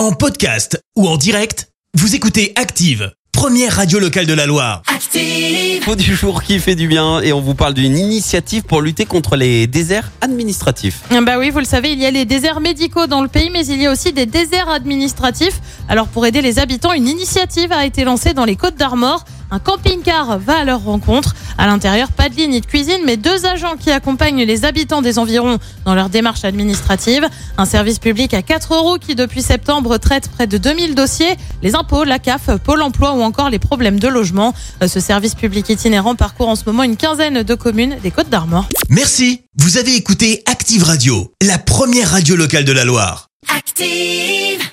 En podcast ou en direct, vous écoutez Active, première radio locale de la Loire. Active. Info du jour qui fait du bien et on vous parle d'une initiative pour lutter contre les déserts administratifs. Bah oui, vous le savez, il y a les déserts médicaux dans le pays, mais il y a aussi des déserts administratifs. Alors pour aider les habitants, une initiative a été lancée dans les Côtes d'Armor. Un camping-car va à leur rencontre. À l'intérieur, pas de ligne ni de cuisine, mais deux agents qui accompagnent les habitants des environs dans leur démarche administrative. Un service public à 4 euros qui, depuis septembre, traite près de 2000 dossiers. Les impôts, la CAF, Pôle emploi ou encore les problèmes de logement. Euh, Ce service public itinérant parcourt en ce moment une quinzaine de communes des Côtes d'Armor. Merci, vous avez écouté Active Radio, la première radio locale de la Loire. Active.